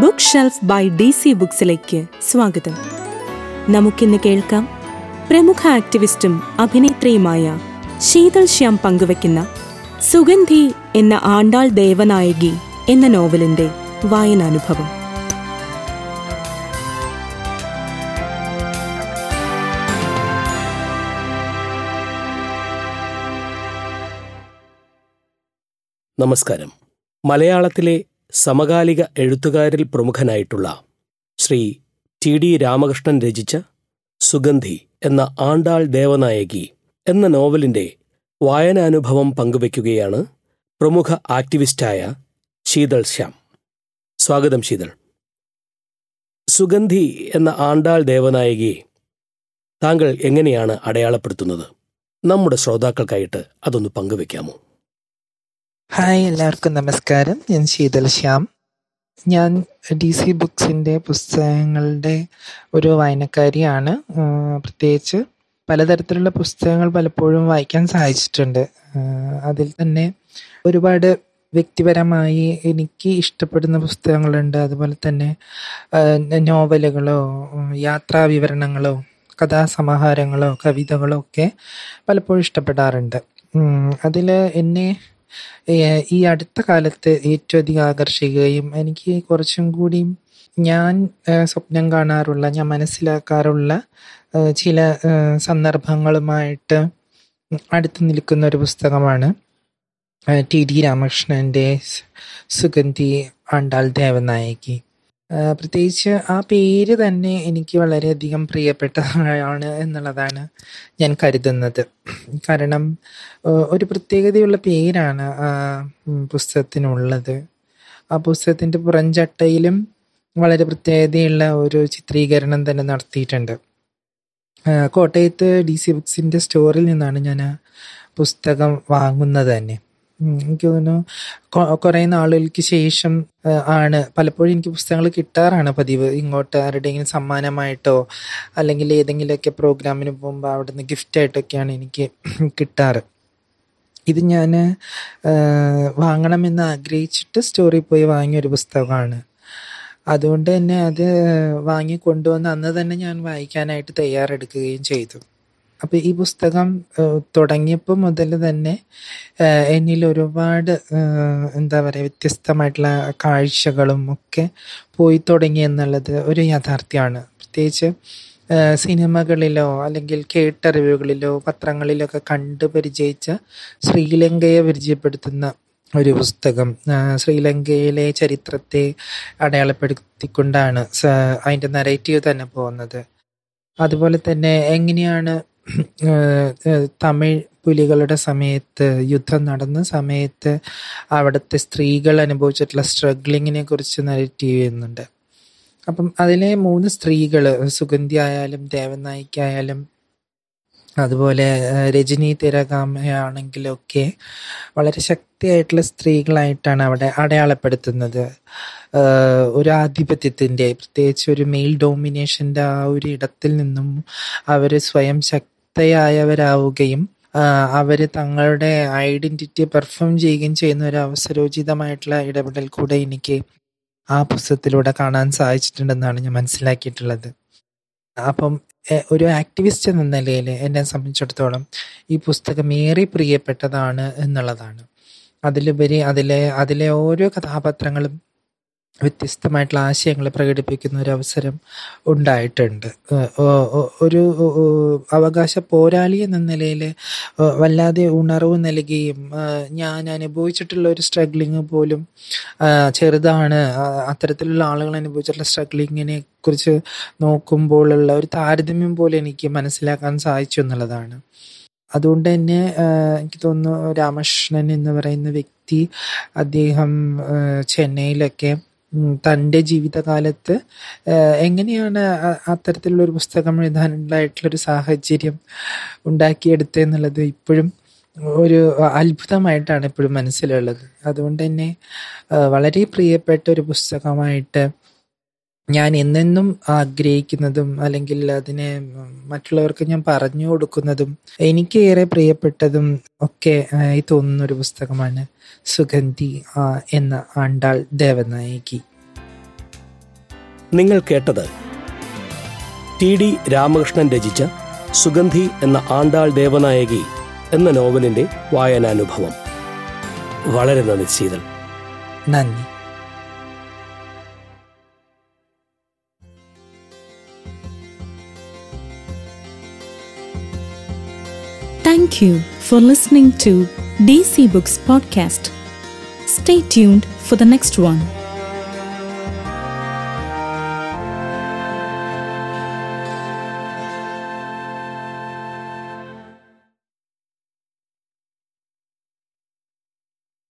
Book shelf by D C ബുക്സിലേക്ക് സ്വാഗതം. നമുക്കിന്ന് കേൾക്കാം പ്രമുഖ ആക്ടിവിസ്റ്റും അഭിനേത്രിയുമായ ശീതൾ ശ്യാം പങ്കുവയ്ക്കുന്ന സുഗന്ധി എന്ന ആണ്ടാൾ ദേവനായകി എന്ന നോവലിന്റെ വായനാനുഭവം. നമസ്കാരം. മലയാളത്തിലെ സമകാലിക എഴുത്തുകാരിൽ പ്രമുഖനായിട്ടുള്ള ശ്രീ ടി ഡി രാമകൃഷ്ണൻ രചിച്ച സുഗന്ധി എന്ന ആണ്ടാൾ ദേവനായകി എന്ന നോവലിന്റെ വായനാനുഭവം പങ്കുവയ്ക്കുകയാണ് പ്രമുഖ ആക്ടിവിസ്റ്റായ ശീതൾ ശ്യാം. സ്വാഗതം ശീതൾ. സുഗന്ധി എന്ന ആണ്ടാൾ ദേവനായകിയെ താങ്കൾ എങ്ങനെയാണ് അടയാളപ്പെടുത്തുന്നത്? നമ്മുടെ ശ്രോതാക്കൾക്കായിട്ട് അതൊന്ന് പങ്കുവെക്കാമോ ഹായ് എല്ലാവർക്കും നമസ്കാരം. ഞാൻ ശീതൽ ശ്യാം. ഞാൻ ഡി സി ബുക്സിന്റെ പുസ്തകങ്ങളുടെ ഒരു വായനക്കാരിയാണ്. പ്രത്യേകിച്ച് പലതരത്തിലുള്ള പുസ്തകങ്ങൾ പലപ്പോഴും വായിക്കാൻ സഹായിച്ചിട്ടുണ്ട് അതിൽ തന്നെ ഒരുപാട് വ്യക്തിപരമായി എനിക്ക് ഇഷ്ടപ്പെടുന്ന പുസ്തകങ്ങളുണ്ട്. അതുപോലെ തന്നെ നോവലുകളോ യാത്രാ വിവരണങ്ങളോ കഥാസമാഹാരങ്ങളോ കവിതകളോ ഒക്കെ പലപ്പോഴും ഇഷ്ടപ്പെടാറുണ്ട്. അതിൽ എന്നെ ഈ അടുത്ത കാലത്ത് ഏറ്റവും അധികം ആകർഷിക്കുകയും എനിക്ക് കുറച്ചും കൂടി ഞാൻ സ്വപ്നം കാണാറുള്ള ഞാൻ മനസ്സിലാക്കാറുള്ള ചില സന്ദർഭങ്ങളുമായിട്ട് അടുത്ത് നിൽക്കുന്ന ഒരു പുസ്തകമാണ് ടി ഡി രാമകൃഷ്ണന്റെ സുഗന്ധി ആണ്ടാൾ ദേവനായകി. പ്രത്യേകിച്ച് ആ പേര് തന്നെ എനിക്ക് വളരെയധികം പ്രിയപ്പെട്ടതാണ് എന്നുള്ളതാണ് ഞാൻ കരുതുന്നത്. കാരണം ഒരു പ്രത്യേകതയുള്ള പേരാണ് പുസ്തകത്തിനുള്ളത്. ആ പുസ്തകത്തിന്റെ പുറംചട്ടയിലും വളരെ പ്രത്യേകതയുള്ള ഒരു ചിത്രീകരണം തന്നെ നടത്തിയിട്ടുണ്ട്. കോട്ടയത്ത് ഡി സി ബുക്സിന്റെ സ്റ്റോറിൽ നിന്നാണ് ഞാൻ പുസ്തകം വാങ്ങുന്നത് തന്നെ. എനിക്ക് തോന്നുന്നു കുറെ നാളുകൾക്ക് ശേഷം ആണ്. പലപ്പോഴും എനിക്ക് പുസ്തകങ്ങൾ കിട്ടാറാണ് പതിവ്. ഇങ്ങോട്ട് ആരുടെയെങ്കിലും സമ്മാനമായിട്ടോ അല്ലെങ്കിൽ ഏതെങ്കിലുമൊക്കെ പ്രോഗ്രാമിന് പോകുമ്പോൾ അവിടെ നിന്ന് ഗിഫ്റ്റായിട്ടൊക്കെയാണ് എനിക്ക് കിട്ടാറ്. ഇത് ഞാൻ വാങ്ങണമെന്ന് ആഗ്രഹിച്ചിട്ട് സ്റ്റോറിൽ പോയി വാങ്ങിയ ഒരു പുസ്തകമാണ്. അതുകൊണ്ട് തന്നെ അത് വാങ്ങി കൊണ്ടുവന്ന് അന്ന് തന്നെ ഞാൻ വായിക്കാനായിട്ട് തയ്യാറെടുക്കുകയും ചെയ്തു. അപ്പോൾ ഈ പുസ്തകം തുടങ്ങിയപ്പോൾ മുതൽ തന്നെ എന്നിൽ ഒരുപാട് എന്താ പറയുക വ്യത്യസ്തമായിട്ടുള്ള കാഴ്ചകളും ഒക്കെ പോയി തുടങ്ങി എന്നുള്ളത് ഒരു യാഥാർത്ഥ്യമാണ്. പ്രത്യേകിച്ച് സിനിമകളിലോ അല്ലെങ്കിൽ കേട്ടറിവുകളിലോ പത്രങ്ങളിലൊക്കെ കണ്ടു പരിചയിച്ച ശ്രീലങ്കയെ പരിചയപ്പെടുത്തുന്ന ഒരു പുസ്തകം ശ്രീലങ്കയിലെ ചരിത്രത്തെ അടയാളപ്പെടുത്തിക്കൊണ്ടാണ് അതിന്റെ നറേറ്റീവ് തന്നെ പോകുന്നത്. അതുപോലെ തന്നെ എങ്ങനെയാണ് തമിഴ് പുലികളുടെ സമയത്ത് യുദ്ധം നടന്ന സമയത്ത് അവിടുത്തെ സ്ത്രീകൾ അനുഭവിച്ചിട്ടുള്ള സ്ട്രഗ്ലിങ്ങിനെ കുറിച്ച് നരറ്റീവ് ചെയ്യുന്നുണ്ട് അപ്പം അതിലെ മൂന്ന് സ്ത്രീകൾ സുഗന്ധി ആയാലും ദേവനായിക്കായാലും അതുപോലെ രജനി തിരകാമയാണെങ്കിലൊക്കെ വളരെ ശക്തിയായിട്ടുള്ള സ്ത്രീകളായിട്ടാണ് അവിടെ അടയാളപ്പെടുത്തുന്നത്. ഒരു ആധിപത്യത്തിന്റെ പ്രത്യേകിച്ച് ഒരു മെയിൽ ഡോമിനേഷന്റെ ആ ഒരു ഇടത്തിൽ നിന്നും അവർ സ്വയം ശക്തയായവരാവുകയും അവർ തങ്ങളുടെ ഐഡന്റിറ്റി പെർഫോം ചെയ്യുകയും ചെയ്യുന്ന ഒരു അവസരോചിതമായിട്ടുള്ള ഇടപെടൽ കൂടെ എനിക്ക് ആ പുസ്തകത്തിലൂടെ കാണാൻ സാധിച്ചിട്ടുണ്ടെന്നാണ് ഞാൻ മനസ്സിലാക്കിയിട്ടുള്ളത്. അപ്പം ഒരു ആക്ടിവിസ്റ്റ് എന്ന നിലയിൽ എന്നെ സംബന്ധിച്ചിടത്തോളം ഈ പുസ്തകം ഏറെ പ്രിയപ്പെട്ടതാണ് എന്നുള്ളതാണ്. അതിലുപരി അതിലെ അതിലെ ഓരോ കഥാപാത്രങ്ങളും വ്യത്യസ്തമായിട്ടുള്ള ആശയങ്ങൾ പ്രകടിപ്പിക്കുന്ന ഒരു അവസരം ഉണ്ടായിട്ടുണ്ട്. ഒരു അവകാശ പോരാളി എന്ന നിലയിൽ വല്ലാതെ ഉണർവ് നൽകുകയും ഞാൻ അനുഭവിച്ചിട്ടുള്ള ഒരു സ്ട്രഗ്ലിങ് പോലും ചെറുതാണ്. അത്തരത്തിലുള്ള ആളുകൾ അനുഭവിച്ചിട്ടുള്ള സ്ട്രഗ്ലിങ്ങിനെ കുറിച്ച് നോക്കുമ്പോഴുള്ള ഒരു താരതമ്യം പോലെ എനിക്ക് മനസ്സിലാക്കാൻ സാധിച്ചു എന്നുള്ളതാണ്. അതുകൊണ്ട് തന്നെ എനിക്ക് തോന്നുന്നു രാമകൃഷ്ണൻ എന്ന് പറയുന്ന വ്യക്തി അദ്ദേഹം ചെന്നൈയിലൊക്കെ തന്റെ ജീവിതകാലത്ത് എങ്ങനെയാണ് അത്തരത്തിലുള്ള ഒരു പുസ്തകം എഴുതാനുണ്ടായിട്ടുള്ളൊരു സാഹചര്യം ഉണ്ടാക്കിയെടുത്തതെന്നുള്ളത് ഇപ്പോഴും ഒരു അത്ഭുതമായിട്ടാണ് ഇപ്പോഴും മനസ്സിലുള്ളത്. അതുകൊണ്ട് തന്നെ വളരെ പ്രിയപ്പെട്ട ഒരു പുസ്തകമായിട്ട് ഞാൻ എന്നെന്നും ആഗ്രഹിക്കുന്നതും അല്ലെങ്കിൽ അതിനെ മറ്റുള്ളവർക്ക് ഞാൻ പറഞ്ഞു കൊടുക്കുന്നതും എനിക്ക് ഏറെ പ്രിയപ്പെട്ടതും ഒക്കെ ആയി തോന്നുന്ന ഒരു പുസ്തകമാണ് സുഗന്ധി എന്ന ആണ്ടാൾ ദേവനായകി. നിങ്ങൾ കേട്ടത് ടി ഡി രാമകൃഷ്ണൻ രചിച്ച സുഗന്ധി എന്ന ആണ്ടാൾ ദേവനായകി എന്ന നോവലിന്റെ വായനാനുഭവം. വളരെ നന്ദി ശീതൾ നന്ദി. Thank you for listening to DC Books Podcast. Stay tuned for the next one.